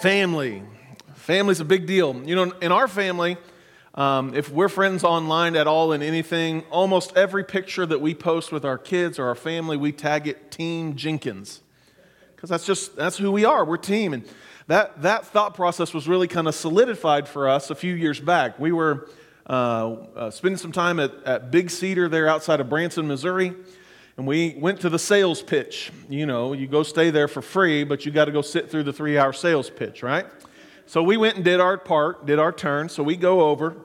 Family. Family's a big deal. You know, in our family, um, if we're friends online at all in anything, almost every picture that we post with our kids or our family, we tag it Team Jenkins. Because that's just, that's who we are. We're team. And that, that thought process was really kind of solidified for us a few years back. We were uh, uh, spending some time at, at Big Cedar there outside of Branson, Missouri. And we went to the sales pitch. You know, you go stay there for free, but you got to go sit through the three hour sales pitch, right? So we went and did our part, did our turn. So we go over,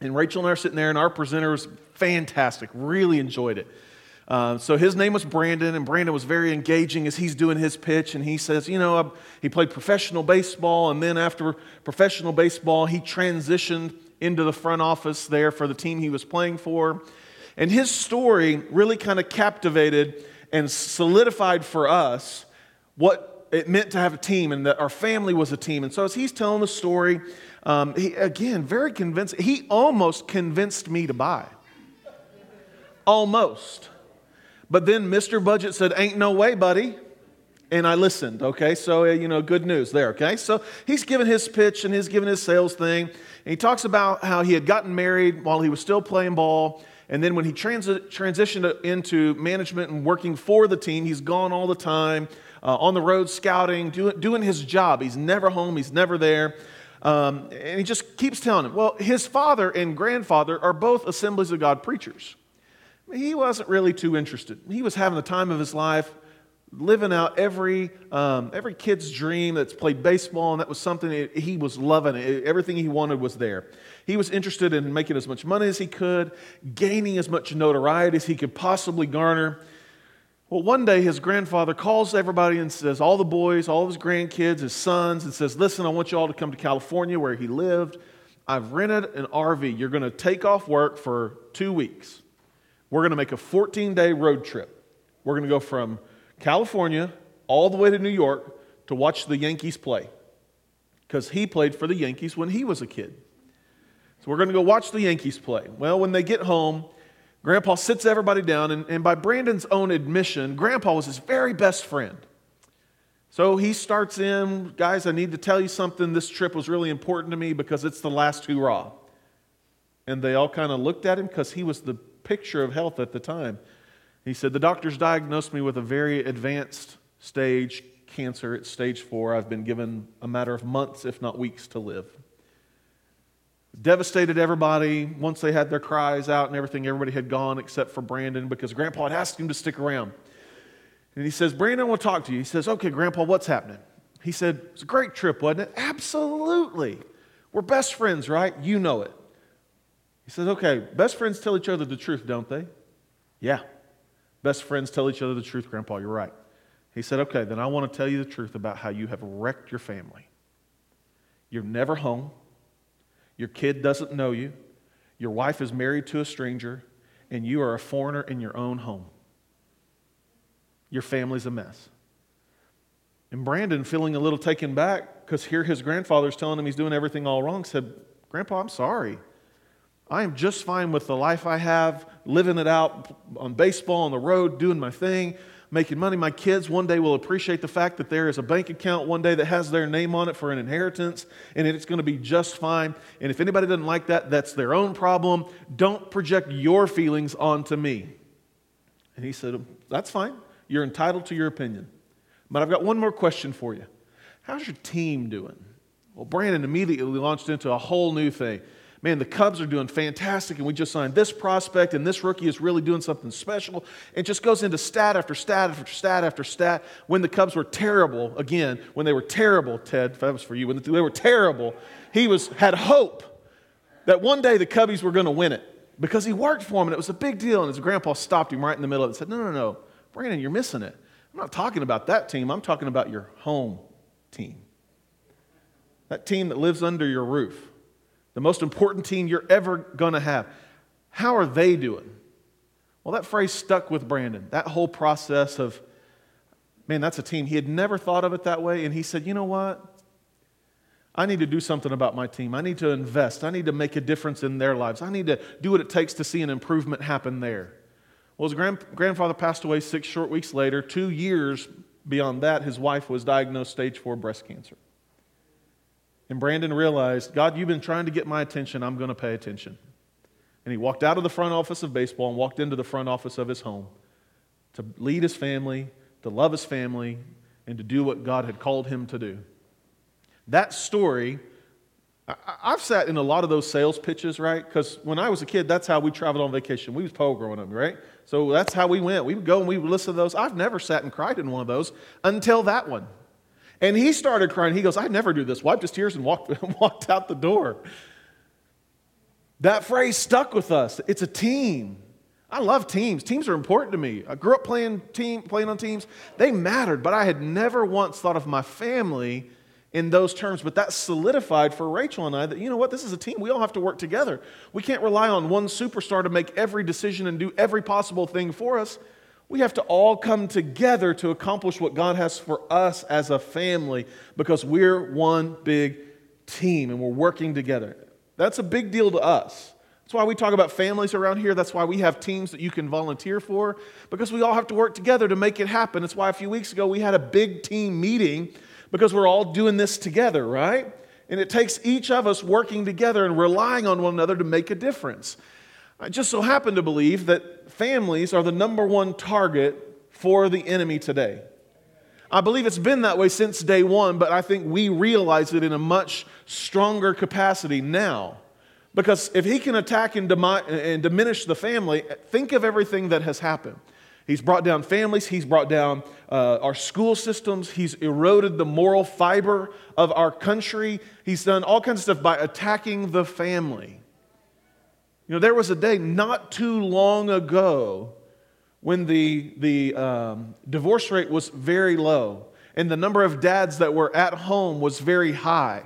and Rachel and I are sitting there, and our presenter was fantastic. Really enjoyed it. Uh, so his name was Brandon, and Brandon was very engaging as he's doing his pitch. And he says, You know, he played professional baseball, and then after professional baseball, he transitioned into the front office there for the team he was playing for. And his story really kind of captivated and solidified for us what it meant to have a team and that our family was a team. And so as he's telling the story, um, he, again, very convincing. He almost convinced me to buy. Almost. But then Mr. Budget said, Ain't no way, buddy. And I listened, okay? So, uh, you know, good news there, okay? So he's giving his pitch and he's giving his sales thing. And he talks about how he had gotten married while he was still playing ball. And then when he trans- transitioned into management and working for the team, he's gone all the time uh, on the road scouting, doing, doing his job. He's never home, he's never there. Um, and he just keeps telling him, well, his father and grandfather are both Assemblies of God preachers. He wasn't really too interested. He was having the time of his life, living out every, um, every kid's dream that's played baseball, and that was something he was loving. Everything he wanted was there. He was interested in making as much money as he could, gaining as much notoriety as he could possibly garner. Well, one day his grandfather calls everybody and says, all the boys, all of his grandkids, his sons, and says, Listen, I want you all to come to California where he lived. I've rented an RV. You're going to take off work for two weeks. We're going to make a 14 day road trip. We're going to go from California all the way to New York to watch the Yankees play because he played for the Yankees when he was a kid. So we're going to go watch the Yankees play. Well, when they get home, Grandpa sits everybody down, and, and by Brandon's own admission, Grandpa was his very best friend. So he starts in, guys, I need to tell you something. This trip was really important to me because it's the last hurrah. And they all kind of looked at him because he was the picture of health at the time. He said, The doctors diagnosed me with a very advanced stage cancer. It's stage four. I've been given a matter of months, if not weeks, to live devastated everybody. Once they had their cries out and everything, everybody had gone except for Brandon because Grandpa had asked him to stick around. And he says, Brandon, I want to talk to you. He says, Okay, Grandpa, what's happening? He said, It's a great trip, wasn't it? Absolutely. We're best friends, right? You know it. He says, Okay, best friends tell each other the truth, don't they? Yeah. Best friends tell each other the truth, Grandpa, you're right. He said, Okay, then I want to tell you the truth about how you have wrecked your family. You're never home. Your kid doesn't know you. Your wife is married to a stranger, and you are a foreigner in your own home. Your family's a mess. And Brandon, feeling a little taken back because here his grandfather's telling him he's doing everything all wrong, said, Grandpa, I'm sorry. I am just fine with the life I have, living it out on baseball, on the road, doing my thing making money. My kids one day will appreciate the fact that there is a bank account one day that has their name on it for an inheritance, and it's going to be just fine. And if anybody doesn't like that, that's their own problem. Don't project your feelings onto me. And he said, That's fine. You're entitled to your opinion. But I've got one more question for you. How's your team doing? Well, Brandon immediately launched into a whole new thing man, the Cubs are doing fantastic, and we just signed this prospect, and this rookie is really doing something special. It just goes into stat after stat after stat after stat. When the Cubs were terrible, again, when they were terrible, Ted, that was for you, when they were terrible, he was, had hope that one day the Cubbies were going to win it because he worked for him, and it was a big deal. And his grandpa stopped him right in the middle of it and said, No, no, no, Brandon, you're missing it. I'm not talking about that team, I'm talking about your home team. That team that lives under your roof the most important team you're ever going to have. How are they doing? Well, that phrase stuck with Brandon. That whole process of, man, that's a team. He had never thought of it that way. And he said, you know what? I need to do something about my team. I need to invest. I need to make a difference in their lives. I need to do what it takes to see an improvement happen there. Well, his grand- grandfather passed away six short weeks later. Two years beyond that, his wife was diagnosed stage four breast cancer. And Brandon realized, God, you've been trying to get my attention. I'm going to pay attention. And he walked out of the front office of baseball and walked into the front office of his home to lead his family, to love his family, and to do what God had called him to do. That story, I've sat in a lot of those sales pitches, right? Because when I was a kid, that's how we traveled on vacation. We was po growing up, right? So that's how we went. We would go and we would listen to those. I've never sat and cried in one of those until that one. And he started crying. He goes, I never do this. Wiped his tears and walked, walked out the door. That phrase stuck with us. It's a team. I love teams. Teams are important to me. I grew up playing team, playing on teams. They mattered, but I had never once thought of my family in those terms. But that solidified for Rachel and I that, you know what, this is a team. We all have to work together. We can't rely on one superstar to make every decision and do every possible thing for us. We have to all come together to accomplish what God has for us as a family because we're one big team and we're working together. That's a big deal to us. That's why we talk about families around here. That's why we have teams that you can volunteer for because we all have to work together to make it happen. That's why a few weeks ago we had a big team meeting because we're all doing this together, right? And it takes each of us working together and relying on one another to make a difference. I just so happen to believe that families are the number one target for the enemy today. I believe it's been that way since day one, but I think we realize it in a much stronger capacity now. Because if he can attack and, demi- and diminish the family, think of everything that has happened. He's brought down families, he's brought down uh, our school systems, he's eroded the moral fiber of our country, he's done all kinds of stuff by attacking the family. You know, there was a day not too long ago when the, the um, divorce rate was very low and the number of dads that were at home was very high.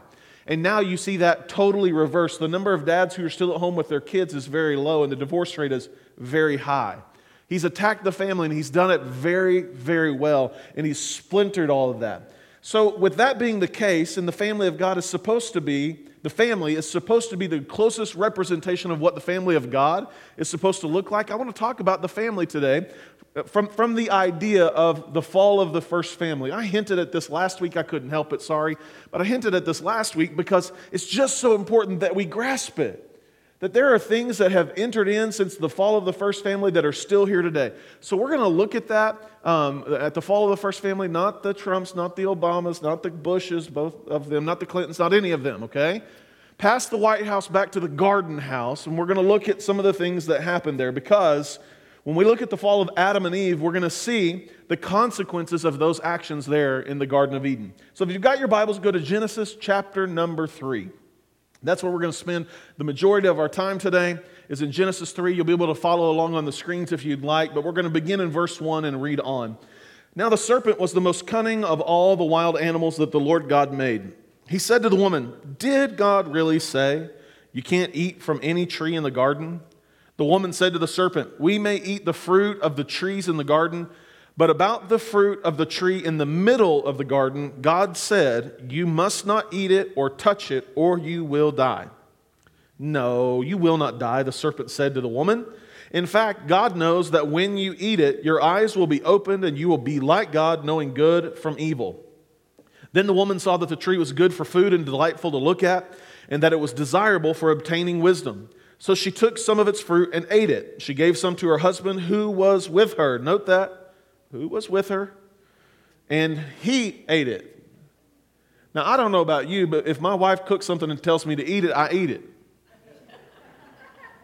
And now you see that totally reversed. The number of dads who are still at home with their kids is very low, and the divorce rate is very high. He's attacked the family, and he's done it very, very well, and he's splintered all of that. So, with that being the case, and the family of God is supposed to be the family is supposed to be the closest representation of what the family of God is supposed to look like. I want to talk about the family today from, from the idea of the fall of the first family. I hinted at this last week. I couldn't help it, sorry. But I hinted at this last week because it's just so important that we grasp it. That there are things that have entered in since the fall of the first family that are still here today. So we're going to look at that um, at the fall of the first family, not the Trumps, not the Obamas, not the Bushes, both of them, not the Clintons, not any of them, okay? Past the White House back to the Garden House, and we're going to look at some of the things that happened there because when we look at the fall of Adam and Eve, we're going to see the consequences of those actions there in the Garden of Eden. So if you've got your Bibles, go to Genesis chapter number 3. That's where we're going to spend the majority of our time today is in Genesis 3. You'll be able to follow along on the screens if you'd like, but we're going to begin in verse 1 and read on. Now the serpent was the most cunning of all the wild animals that the Lord God made. He said to the woman, Did God really say you can't eat from any tree in the garden? The woman said to the serpent, We may eat the fruit of the trees in the garden. But about the fruit of the tree in the middle of the garden, God said, You must not eat it or touch it, or you will die. No, you will not die, the serpent said to the woman. In fact, God knows that when you eat it, your eyes will be opened and you will be like God, knowing good from evil. Then the woman saw that the tree was good for food and delightful to look at, and that it was desirable for obtaining wisdom. So she took some of its fruit and ate it. She gave some to her husband who was with her. Note that who was with her, and he ate it. Now, I don't know about you, but if my wife cooks something and tells me to eat it, I eat it.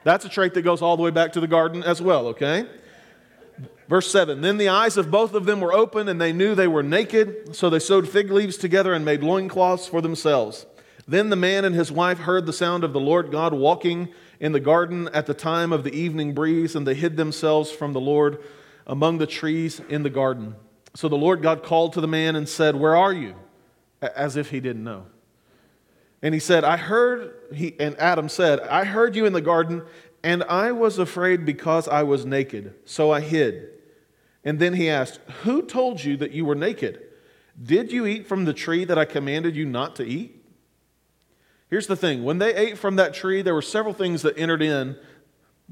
That's a trait that goes all the way back to the garden as well, okay? Verse 7 Then the eyes of both of them were open, and they knew they were naked. So they sewed fig leaves together and made loincloths for themselves. Then the man and his wife heard the sound of the Lord God walking in the garden at the time of the evening breeze, and they hid themselves from the Lord among the trees in the garden. So the Lord God called to the man and said, Where are you? As if he didn't know. And he said, I heard, he, and Adam said, I heard you in the garden, and I was afraid because I was naked, so I hid. And then he asked, Who told you that you were naked? Did you eat from the tree that I commanded you not to eat? Here's the thing when they ate from that tree, there were several things that entered in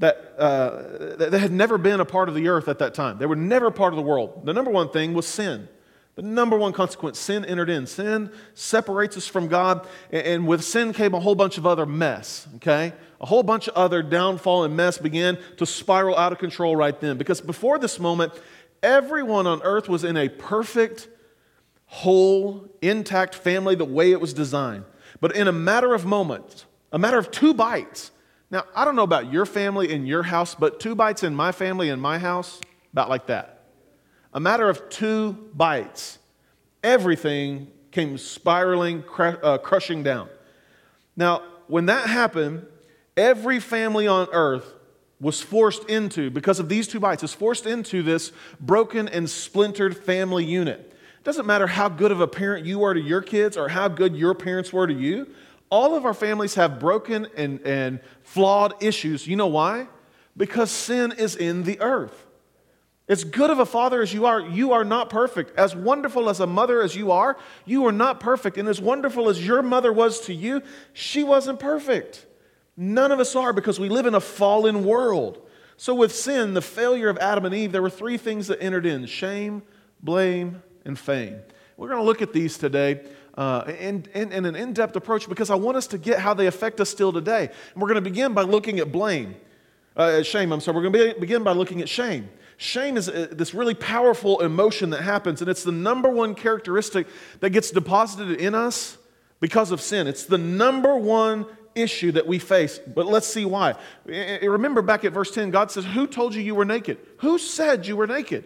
that, uh, that had never been a part of the earth at that time. They were never part of the world. The number one thing was sin. The number one consequence sin entered in. Sin separates us from God, and with sin came a whole bunch of other mess, okay? A whole bunch of other downfall and mess began to spiral out of control right then. Because before this moment, everyone on earth was in a perfect, whole, intact family the way it was designed. But in a matter of moments, a matter of two bites, now, I don't know about your family in your house, but two bites in my family in my house, about like that. A matter of two bites, everything came spiraling, cr- uh, crushing down. Now, when that happened, every family on earth was forced into, because of these two bites, is forced into this broken and splintered family unit. It doesn't matter how good of a parent you are to your kids or how good your parents were to you. All of our families have broken and, and flawed issues. You know why? Because sin is in the earth. As good of a father as you are, you are not perfect. As wonderful as a mother as you are, you are not perfect. And as wonderful as your mother was to you, she wasn't perfect. None of us are because we live in a fallen world. So, with sin, the failure of Adam and Eve, there were three things that entered in shame, blame, and fame. We're going to look at these today uh, in, in, in an in depth approach because I want us to get how they affect us still today. And we're going to begin by looking at blame, uh, shame. I'm sorry, we're going to begin by looking at shame. Shame is uh, this really powerful emotion that happens, and it's the number one characteristic that gets deposited in us because of sin. It's the number one issue that we face. But let's see why. Remember back at verse 10, God says, Who told you you were naked? Who said you were naked?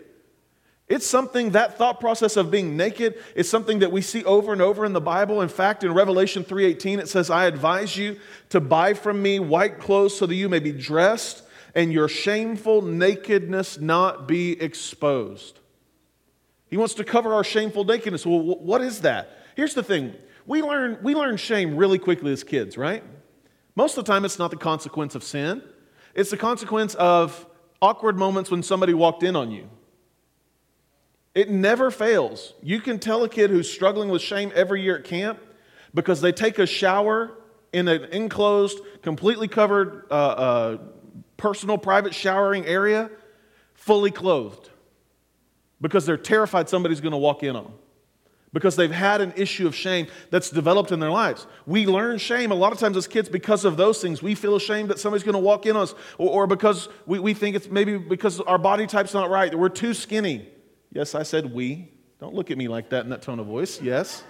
It's something, that thought process of being naked is something that we see over and over in the Bible. In fact, in Revelation 3.18, it says, I advise you to buy from me white clothes so that you may be dressed and your shameful nakedness not be exposed. He wants to cover our shameful nakedness. Well, what is that? Here's the thing we learn, we learn shame really quickly as kids, right? Most of the time, it's not the consequence of sin, it's the consequence of awkward moments when somebody walked in on you. It never fails. You can tell a kid who's struggling with shame every year at camp because they take a shower in an enclosed, completely covered uh, uh, personal private showering area fully clothed because they're terrified somebody's going to walk in on them because they've had an issue of shame that's developed in their lives. We learn shame a lot of times as kids because of those things. We feel ashamed that somebody's going to walk in on us, or, or because we, we, think it's maybe because our body type's not right, that we're too skinny. Yes, I said we. Don't look at me like that in that tone of voice. Yes.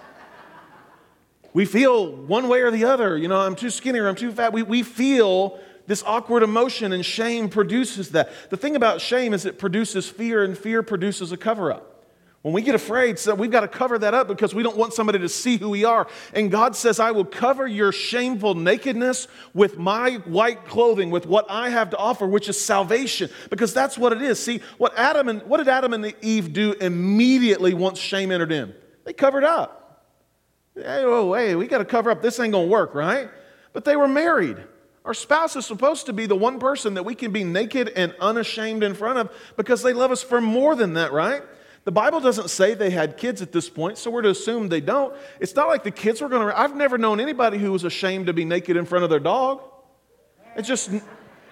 we feel one way or the other. You know, I'm too skinny or I'm too fat. We, we feel this awkward emotion, and shame produces that. The thing about shame is it produces fear, and fear produces a cover up. When we get afraid, so we've got to cover that up because we don't want somebody to see who we are. And God says, I will cover your shameful nakedness with my white clothing, with what I have to offer, which is salvation. Because that's what it is. See, what Adam and what did Adam and Eve do immediately once shame entered in? They covered up. Hey, oh, hey, we got to cover up. This ain't gonna work, right? But they were married. Our spouse is supposed to be the one person that we can be naked and unashamed in front of because they love us for more than that, right? The Bible doesn't say they had kids at this point, so we're to assume they don't. It's not like the kids were going to. I've never known anybody who was ashamed to be naked in front of their dog. It's just,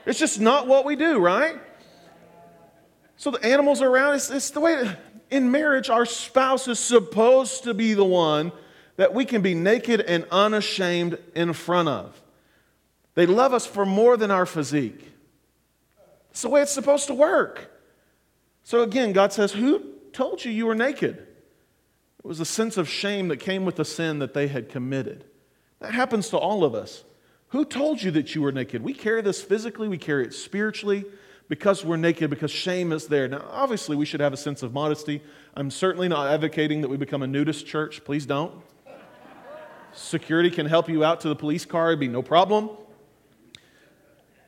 it's just not what we do, right? So the animals are around. It's, it's the way in marriage, our spouse is supposed to be the one that we can be naked and unashamed in front of. They love us for more than our physique. It's the way it's supposed to work. So again, God says, Who told you you were naked? It was a sense of shame that came with the sin that they had committed. That happens to all of us. Who told you that you were naked? We carry this physically, we carry it spiritually because we're naked, because shame is there. Now, obviously, we should have a sense of modesty. I'm certainly not advocating that we become a nudist church. Please don't. Security can help you out to the police car, it'd be no problem.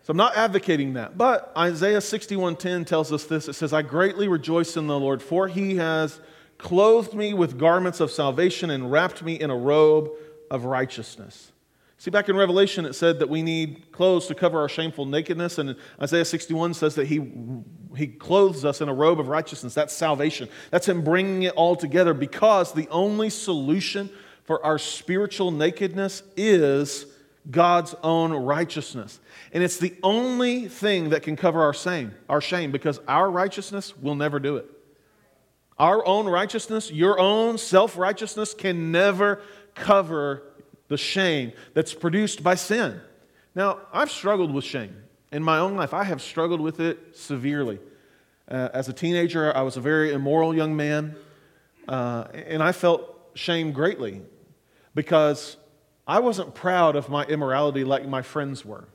So I'm not advocating that. But Isaiah 61:10 tells us this. It says, "I greatly rejoice in the Lord, for he has clothed me with garments of salvation and wrapped me in a robe of righteousness." See, back in Revelation, it said that we need clothes to cover our shameful nakedness. And Isaiah 61 says that he, he clothes us in a robe of righteousness. That's salvation. That's Him bringing it all together because the only solution for our spiritual nakedness is God's own righteousness. And it's the only thing that can cover our shame, our shame because our righteousness will never do it. Our own righteousness, your own self righteousness can never cover the shame that's produced by sin. Now, I've struggled with shame in my own life. I have struggled with it severely. Uh, as a teenager, I was a very immoral young man, uh, and I felt shame greatly because I wasn't proud of my immorality like my friends were.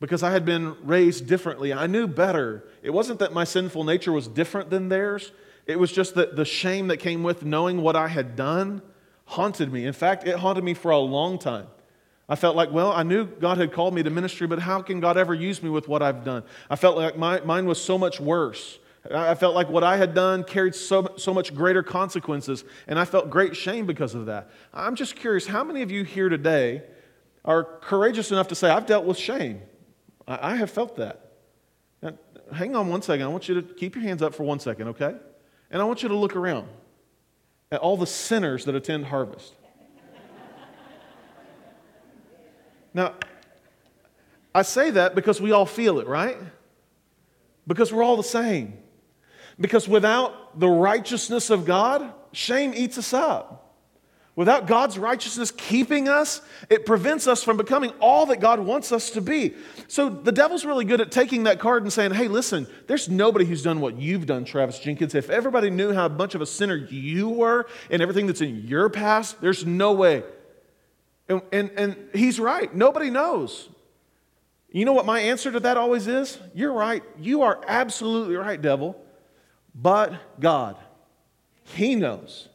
Because I had been raised differently. I knew better. It wasn't that my sinful nature was different than theirs, it was just that the shame that came with knowing what I had done haunted me. In fact, it haunted me for a long time. I felt like, well, I knew God had called me to ministry, but how can God ever use me with what I've done? I felt like my, mine was so much worse. I felt like what I had done carried so, so much greater consequences, and I felt great shame because of that. I'm just curious how many of you here today are courageous enough to say, I've dealt with shame? I, I have felt that. Now, hang on one second. I want you to keep your hands up for one second, okay? And I want you to look around at all the sinners that attend Harvest. now, I say that because we all feel it, right? Because we're all the same. Because without the righteousness of God, shame eats us up. Without God's righteousness keeping us, it prevents us from becoming all that God wants us to be. So the devil's really good at taking that card and saying, hey, listen, there's nobody who's done what you've done, Travis Jenkins. If everybody knew how much of a sinner you were and everything that's in your past, there's no way. And, and, and he's right. Nobody knows. You know what my answer to that always is? You're right. You are absolutely right, devil but God. He knows.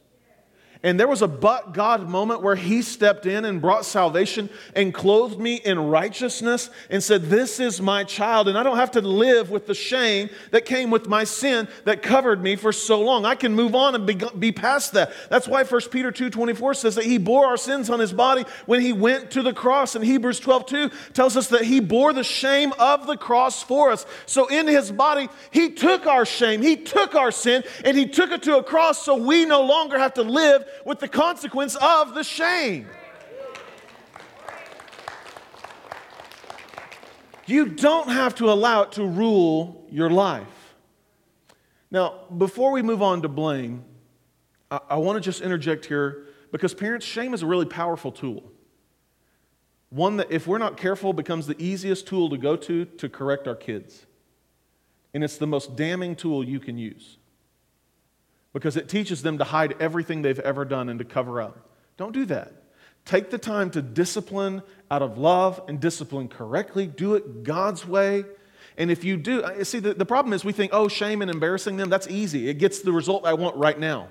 And there was a but God moment where He stepped in and brought salvation and clothed me in righteousness and said, This is my child. And I don't have to live with the shame that came with my sin that covered me for so long. I can move on and be, be past that. That's why 1 Peter 2 24 says that He bore our sins on His body when He went to the cross. And Hebrews 12 2 tells us that He bore the shame of the cross for us. So in His body, He took our shame, He took our sin, and He took it to a cross so we no longer have to live with the consequence of the shame. You don't have to allow it to rule your life. Now, before we move on to blame, I, I want to just interject here because parents, shame is a really powerful tool. One that, if we're not careful, becomes the easiest tool to go to to correct our kids. And it's the most damning tool you can use because it teaches them to hide everything they've ever done and to cover up. Don't do that. Take the time to discipline out of love and discipline correctly. Do it God's way. And if you do, uh, see, the, the problem is we think, oh, shame and embarrassing them, that's easy. It gets the result I want right now.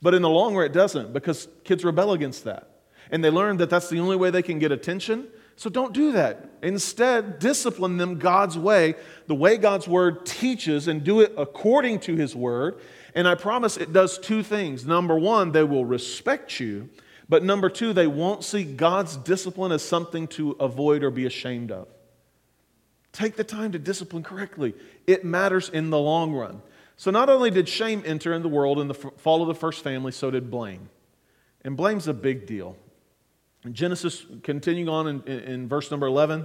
But in the long run, it doesn't because kids rebel against that. And they learn that that's the only way they can get attention. So don't do that. Instead, discipline them God's way, the way God's word teaches, and do it according to his word. And I promise it does two things. Number one, they will respect you. But number two, they won't see God's discipline as something to avoid or be ashamed of. Take the time to discipline correctly, it matters in the long run. So, not only did shame enter in the world in the fall of the first family, so did blame. And blame's a big deal. In Genesis, continuing on in, in, in verse number 11,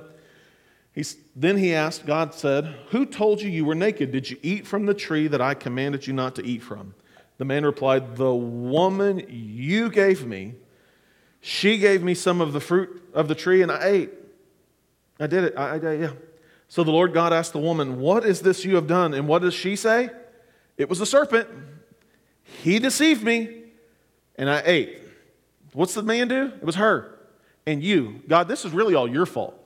He's, then he asked, God said, Who told you you were naked? Did you eat from the tree that I commanded you not to eat from? The man replied, The woman you gave me, she gave me some of the fruit of the tree and I ate. I did it. I, I, yeah. So the Lord God asked the woman, What is this you have done? And what does she say? It was the serpent. He deceived me and I ate. What's the man do? It was her. And you. God, this is really all your fault.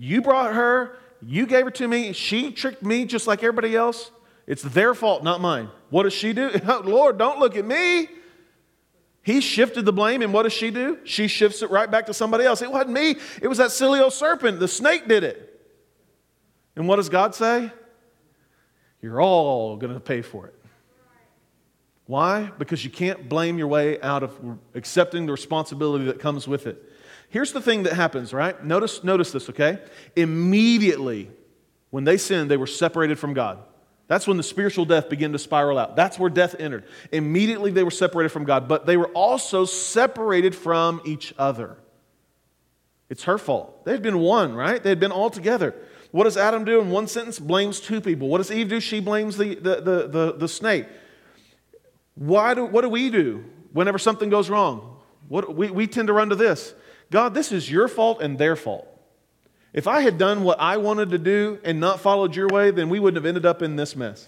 You brought her, you gave her to me, she tricked me just like everybody else. It's their fault, not mine. What does she do? Oh, Lord, don't look at me. He shifted the blame, and what does she do? She shifts it right back to somebody else. It wasn't me, it was that silly old serpent. The snake did it. And what does God say? You're all going to pay for it. Why? Because you can't blame your way out of accepting the responsibility that comes with it. Here's the thing that happens, right? Notice, notice this, okay? Immediately, when they sinned, they were separated from God. That's when the spiritual death began to spiral out. That's where death entered. Immediately, they were separated from God, but they were also separated from each other. It's her fault. They had been one, right? They had been all together. What does Adam do in one sentence? Blames two people. What does Eve do? She blames the, the, the, the, the snake. Why do, what do we do whenever something goes wrong? What, we, we tend to run to this God, this is your fault and their fault. If I had done what I wanted to do and not followed your way, then we wouldn't have ended up in this mess.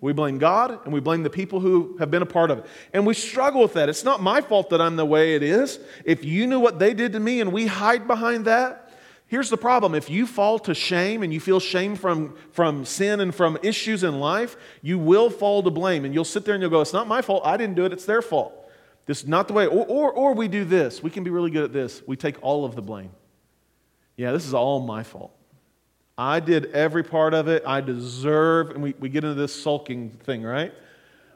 We blame God and we blame the people who have been a part of it. And we struggle with that. It's not my fault that I'm the way it is. If you knew what they did to me and we hide behind that, here's the problem. If you fall to shame and you feel shame from, from sin and from issues in life, you will fall to blame. And you'll sit there and you'll go, It's not my fault. I didn't do it. It's their fault. This is not the way. Or, or, or we do this. We can be really good at this. We take all of the blame. Yeah, this is all my fault. I did every part of it. I deserve, and we, we get into this sulking thing, right?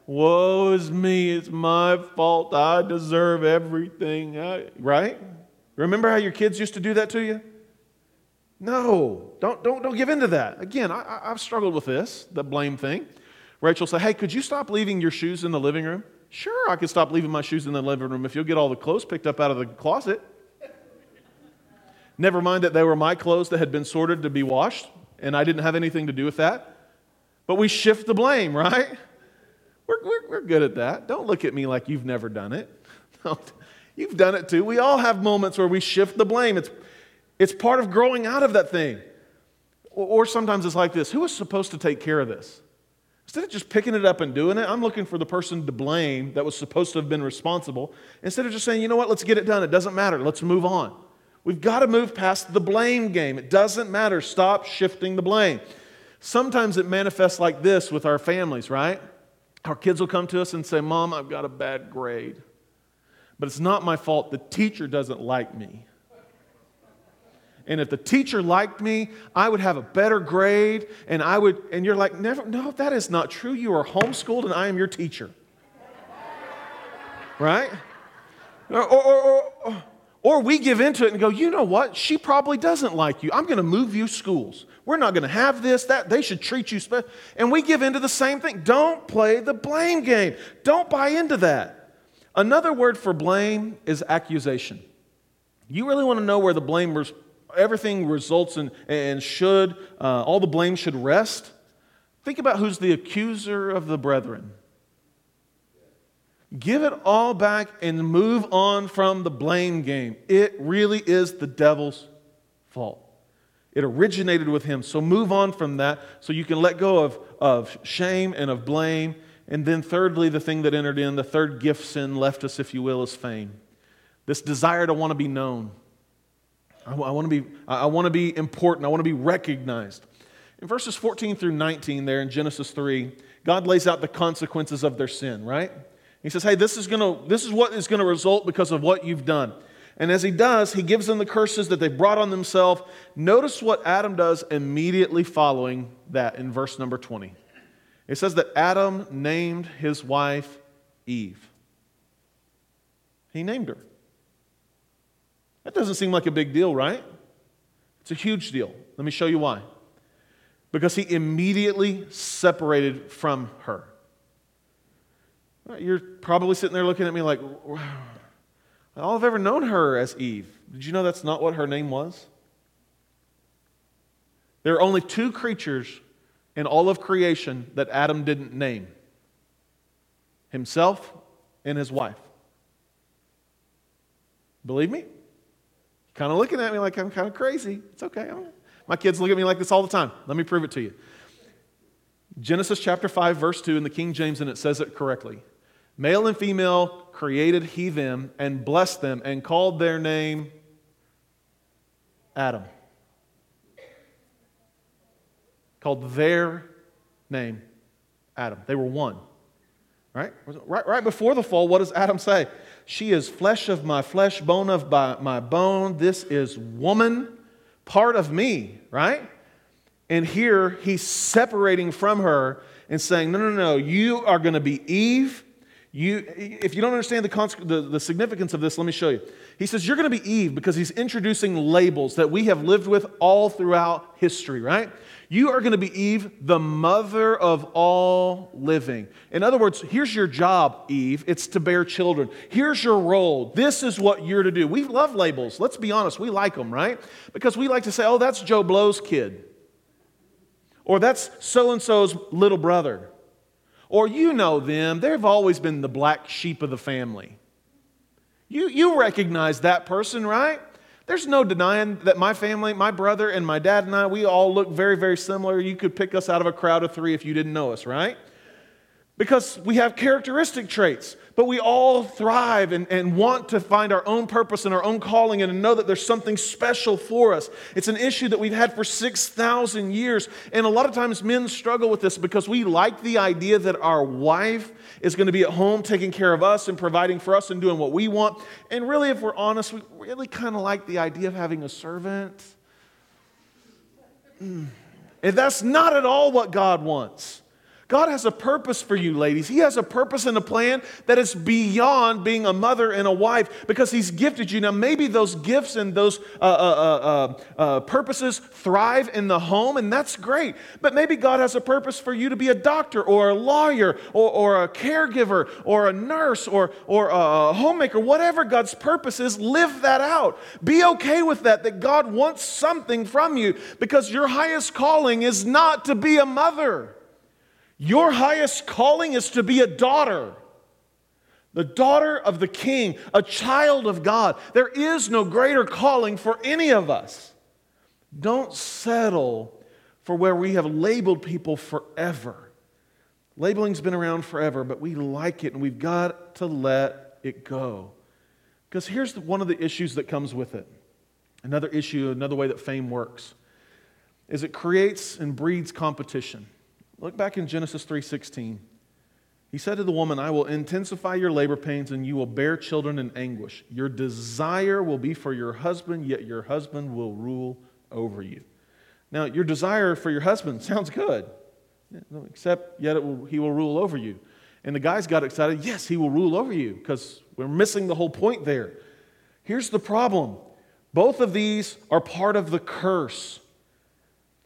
Woe is me. It's my fault. I deserve everything. I, right? Remember how your kids used to do that to you? No, don't, don't, don't give in to that. Again, I, I've struggled with this, the blame thing. Rachel said, Hey, could you stop leaving your shoes in the living room? Sure, I could stop leaving my shoes in the living room if you'll get all the clothes picked up out of the closet. Never mind that they were my clothes that had been sorted to be washed, and I didn't have anything to do with that. But we shift the blame, right? We're, we're, we're good at that. Don't look at me like you've never done it. you've done it too. We all have moments where we shift the blame. It's, it's part of growing out of that thing. Or, or sometimes it's like this who is supposed to take care of this? Instead of just picking it up and doing it, I'm looking for the person to blame that was supposed to have been responsible. Instead of just saying, you know what, let's get it done. It doesn't matter. Let's move on. We've got to move past the blame game. It doesn't matter. Stop shifting the blame. Sometimes it manifests like this with our families, right? Our kids will come to us and say, Mom, I've got a bad grade. But it's not my fault. The teacher doesn't like me. And if the teacher liked me, I would have a better grade. And I would, and you're like, never, no, that is not true. You are homeschooled and I am your teacher. Right? Or, or, or, or we give into it and go, you know what? She probably doesn't like you. I'm going to move you schools. We're not going to have this, that. They should treat you special. And we give into the same thing. Don't play the blame game. Don't buy into that. Another word for blame is accusation. You really want to know where the blame, res- everything results in and should, uh, all the blame should rest? Think about who's the accuser of the brethren. Give it all back and move on from the blame game. It really is the devil's fault. It originated with him. So move on from that so you can let go of, of shame and of blame. And then, thirdly, the thing that entered in, the third gift sin left us, if you will, is fame. This desire to want to be known. I, I want to be, I want to be important. I want to be recognized. In verses 14 through 19, there in Genesis 3, God lays out the consequences of their sin, right? He says, Hey, this is, gonna, this is what is going to result because of what you've done. And as he does, he gives them the curses that they brought on themselves. Notice what Adam does immediately following that in verse number 20. It says that Adam named his wife Eve. He named her. That doesn't seem like a big deal, right? It's a huge deal. Let me show you why. Because he immediately separated from her. You're probably sitting there looking at me like, all I've ever known her as Eve. Did you know that's not what her name was? There are only two creatures in all of creation that Adam didn't name himself and his wife. Believe me? Kind of looking at me like I'm kind of crazy. It's okay. My kids look at me like this all the time. Let me prove it to you. Genesis chapter 5, verse 2 in the King James, and it says it correctly. Male and female created he them and blessed them and called their name Adam. Called their name Adam. They were one. Right? right? Right before the fall, what does Adam say? She is flesh of my flesh, bone of my bone. This is woman, part of me, right? And here he's separating from her and saying, No, no, no, you are going to be Eve you, if you don't understand the, the, the significance of this, let me show you. He says, You're going to be Eve because he's introducing labels that we have lived with all throughout history, right? You are going to be Eve, the mother of all living. In other words, here's your job, Eve. It's to bear children. Here's your role. This is what you're to do. We love labels. Let's be honest. We like them, right? Because we like to say, oh, that's Joe Blow's kid. Or that's so and so's little brother. or you know them, they've always been the black sheep of the family. You, you recognize that person, right? There's no denying that my family, my brother and my dad and I, we all look very, very similar. You could pick us out of a crowd of three if you didn't know us, right? Because we have characteristic traits, but we all thrive and, and want to find our own purpose and our own calling and know that there's something special for us. It's an issue that we've had for 6,000 years. And a lot of times men struggle with this because we like the idea that our wife is going to be at home taking care of us and providing for us and doing what we want. And really, if we're honest, we really kind of like the idea of having a servant. Mm. And that's not at all what God wants. God has a purpose for you, ladies. He has a purpose and a plan that is beyond being a mother and a wife because He's gifted you. Now, maybe those gifts and those uh, uh, uh, uh, purposes thrive in the home, and that's great. But maybe God has a purpose for you to be a doctor or a lawyer or, or a caregiver or a nurse or, or a homemaker. Whatever God's purpose is, live that out. Be okay with that, that God wants something from you because your highest calling is not to be a mother. Your highest calling is to be a daughter, the daughter of the king, a child of God. There is no greater calling for any of us. Don't settle for where we have labeled people forever. Labeling's been around forever, but we like it and we've got to let it go. Because here's one of the issues that comes with it. Another issue, another way that fame works, is it creates and breeds competition. Look back in Genesis 3:16. He said to the woman, I will intensify your labor pains and you will bear children in anguish. Your desire will be for your husband, yet your husband will rule over you. Now, your desire for your husband sounds good, except yet will, he will rule over you. And the guys got excited. Yes, he will rule over you because we're missing the whole point there. Here's the problem both of these are part of the curse.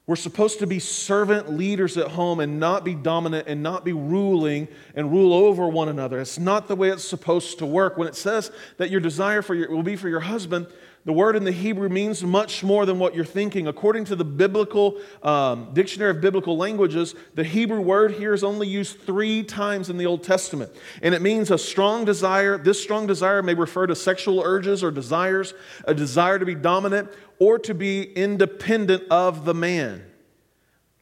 We're supposed to be servant leaders at home and not be dominant and not be ruling and rule over one another. It's not the way it's supposed to work. When it says that your desire for your, will be for your husband, the word in the Hebrew means much more than what you're thinking. According to the biblical um, dictionary of biblical languages, the Hebrew word here is only used three times in the Old Testament. And it means a strong desire. This strong desire may refer to sexual urges or desires, a desire to be dominant or to be independent of the man.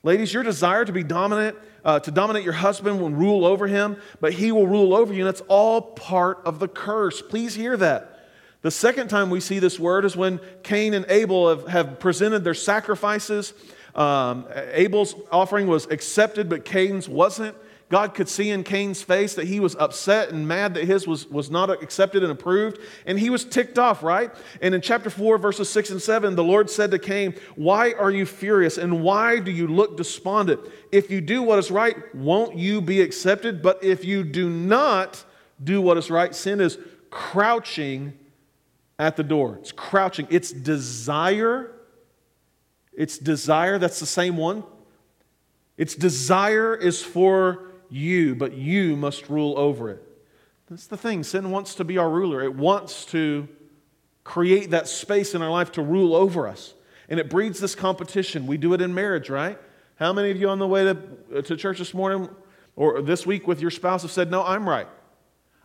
Ladies, your desire to be dominant, uh, to dominate your husband will rule over him, but he will rule over you, and it's all part of the curse. Please hear that. The second time we see this word is when Cain and Abel have, have presented their sacrifices. Um, Abel's offering was accepted, but Cain's wasn't. God could see in Cain's face that he was upset and mad that his was, was not accepted and approved, and he was ticked off, right? And in chapter 4, verses 6 and 7, the Lord said to Cain, Why are you furious and why do you look despondent? If you do what is right, won't you be accepted? But if you do not do what is right, sin is crouching at the door. It's crouching. It's desire. It's desire. That's the same one. Its desire is for you, but you must rule over it. That's the thing. Sin wants to be our ruler, it wants to create that space in our life to rule over us. And it breeds this competition. We do it in marriage, right? How many of you on the way to, uh, to church this morning or this week with your spouse have said, No, I'm right?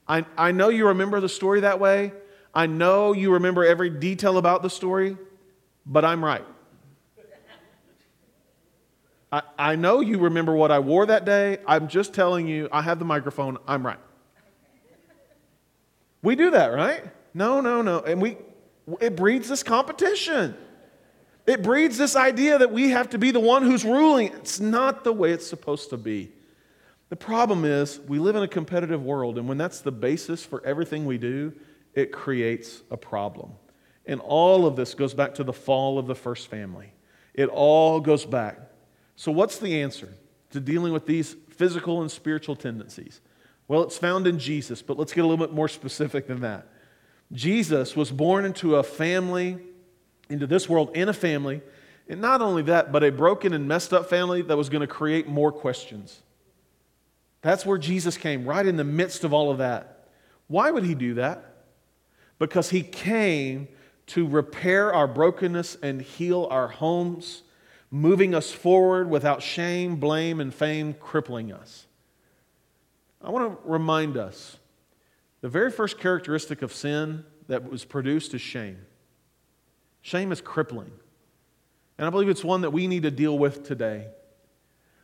I, I know you remember the story that way, I know you remember every detail about the story, but I'm right. I, I know you remember what I wore that day. I'm just telling you, I have the microphone, I'm right. We do that, right? No, no, no. And we it breeds this competition. It breeds this idea that we have to be the one who's ruling. It's not the way it's supposed to be. The problem is, we live in a competitive world, and when that's the basis for everything we do, it creates a problem. And all of this goes back to the fall of the first family. It all goes back. So, what's the answer to dealing with these physical and spiritual tendencies? Well, it's found in Jesus, but let's get a little bit more specific than that. Jesus was born into a family, into this world in a family, and not only that, but a broken and messed up family that was going to create more questions. That's where Jesus came, right in the midst of all of that. Why would he do that? because He came to repair our brokenness and heal our homes, moving us forward without shame, blame, and fame crippling us. I want to remind us the very first characteristic of sin that was produced is shame. Shame is crippling. And I believe it's one that we need to deal with today.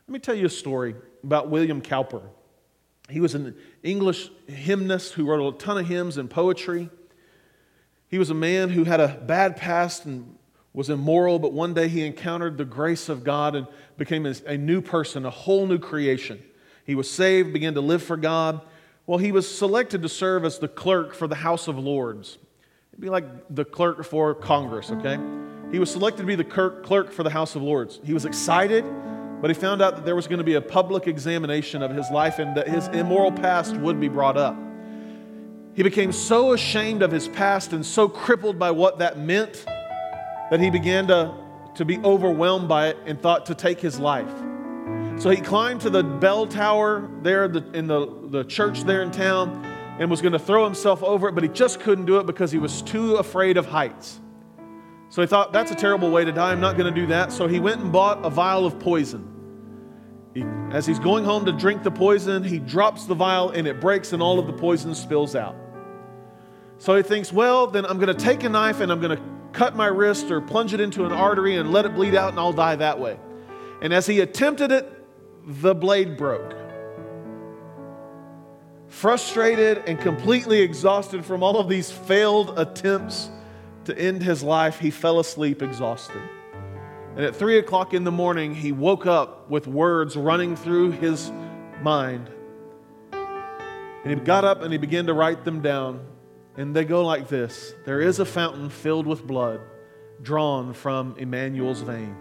Let me tell you a story about William Cowper. He was an English hymnist who wrote a ton of hymns and poetry. He was a man who had a bad past and was immoral, but one day he encountered the grace of God and became a new person, a whole new creation. He was saved, began to live for God. Well, he was selected to serve as the clerk for the House of Lords. It'd be like the clerk for Congress, okay? He was selected to be the clerk for the House of Lords. He was excited, but he found out that there was going to be a public examination of his life and that his immoral past would be brought up. He became so ashamed of his past and so crippled by what that meant that he began to, to be overwhelmed by it and thought to take his life. So he climbed to the bell tower there in the, the church there in town and was going to throw himself over it, but he just couldn't do it because he was too afraid of heights. So he thought, that's a terrible way to die. I'm not going to do that. So he went and bought a vial of poison. He, as he's going home to drink the poison, he drops the vial and it breaks and all of the poison spills out. So he thinks, well, then I'm going to take a knife and I'm going to cut my wrist or plunge it into an artery and let it bleed out and I'll die that way. And as he attempted it, the blade broke. Frustrated and completely exhausted from all of these failed attempts to end his life, he fell asleep exhausted. And at three o'clock in the morning, he woke up with words running through his mind. And he got up and he began to write them down. And they go like this There is a fountain filled with blood drawn from Emmanuel's vein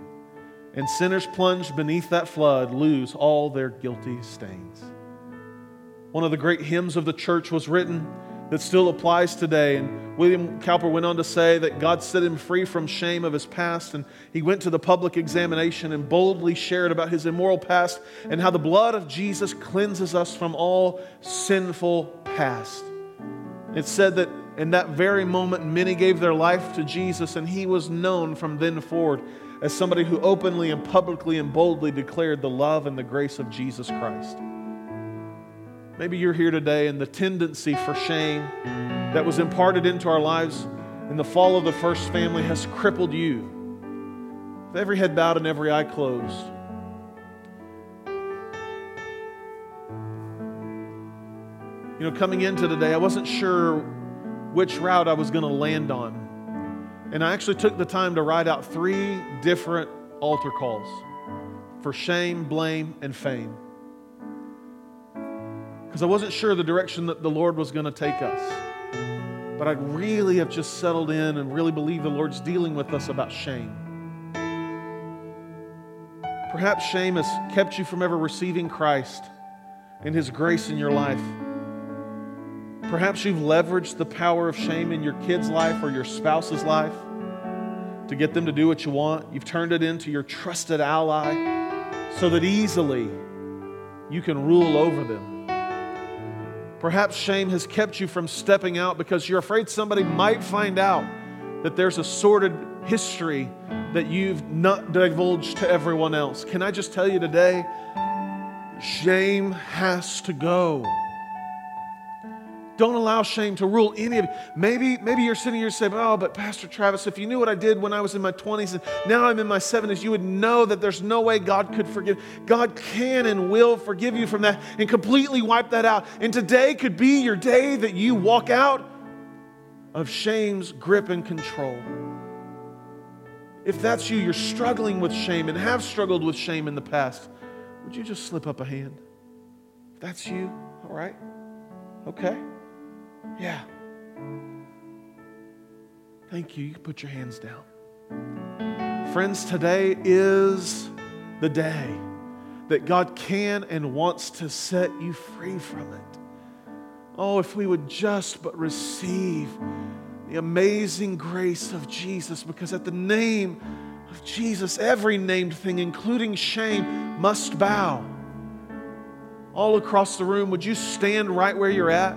and sinners plunged beneath that flood lose all their guilty stains. One of the great hymns of the church was written that still applies today. And William Cowper went on to say that God set him free from shame of his past. And he went to the public examination and boldly shared about his immoral past and how the blood of Jesus cleanses us from all sinful past. It said that in that very moment, many gave their life to Jesus, and he was known from then forward as somebody who openly and publicly and boldly declared the love and the grace of Jesus Christ. Maybe you're here today and the tendency for shame that was imparted into our lives in the fall of the first family has crippled you. With every head bowed and every eye closed. You know, coming into today, I wasn't sure which route I was going to land on. And I actually took the time to write out three different altar calls for shame, blame, and fame. Because I wasn't sure the direction that the Lord was going to take us. But I really have just settled in and really believe the Lord's dealing with us about shame. Perhaps shame has kept you from ever receiving Christ and His grace in your life. Perhaps you've leveraged the power of shame in your kid's life or your spouse's life to get them to do what you want. You've turned it into your trusted ally so that easily you can rule over them. Perhaps shame has kept you from stepping out because you're afraid somebody might find out that there's a sordid history that you've not divulged to everyone else. Can I just tell you today? Shame has to go. Don't allow shame to rule any of you. Maybe, maybe you're sitting here saying, Oh, but Pastor Travis, if you knew what I did when I was in my 20s and now I'm in my 70s, you would know that there's no way God could forgive. God can and will forgive you from that and completely wipe that out. And today could be your day that you walk out of shame's grip and control. If that's you, you're struggling with shame and have struggled with shame in the past, would you just slip up a hand? If that's you, all right? Okay. Yeah. Thank you. You put your hands down. Friends, today is the day that God can and wants to set you free from it. Oh, if we would just but receive the amazing grace of Jesus, because at the name of Jesus, every named thing, including shame, must bow. All across the room, would you stand right where you're at?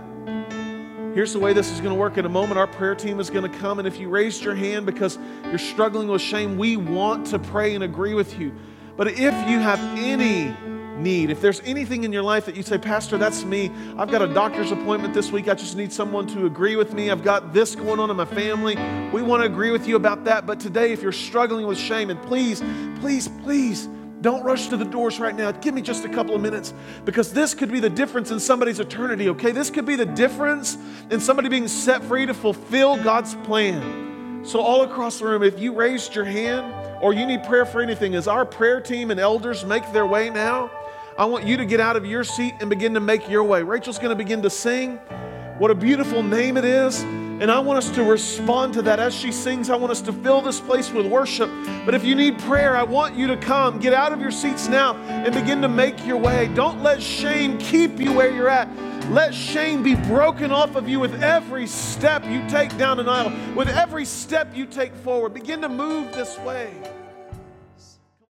Here's the way this is going to work. In a moment, our prayer team is going to come. And if you raised your hand because you're struggling with shame, we want to pray and agree with you. But if you have any need. If there's anything in your life that you say, Pastor, that's me. I've got a doctor's appointment this week. I just need someone to agree with me. I've got this going on in my family. We want to agree with you about that. But today, if you're struggling with shame, and please, please, please, don't rush to the doors right now. Give me just a couple of minutes because this could be the difference in somebody's eternity, okay? This could be the difference in somebody being set free to fulfill God's plan. So, all across the room, if you raised your hand or you need prayer for anything, as our prayer team and elders make their way now, I want you to get out of your seat and begin to make your way. Rachel's going to begin to sing. What a beautiful name it is. And I want us to respond to that as she sings. I want us to fill this place with worship. But if you need prayer, I want you to come. Get out of your seats now and begin to make your way. Don't let shame keep you where you're at. Let shame be broken off of you with every step you take down an aisle, with every step you take forward. Begin to move this way.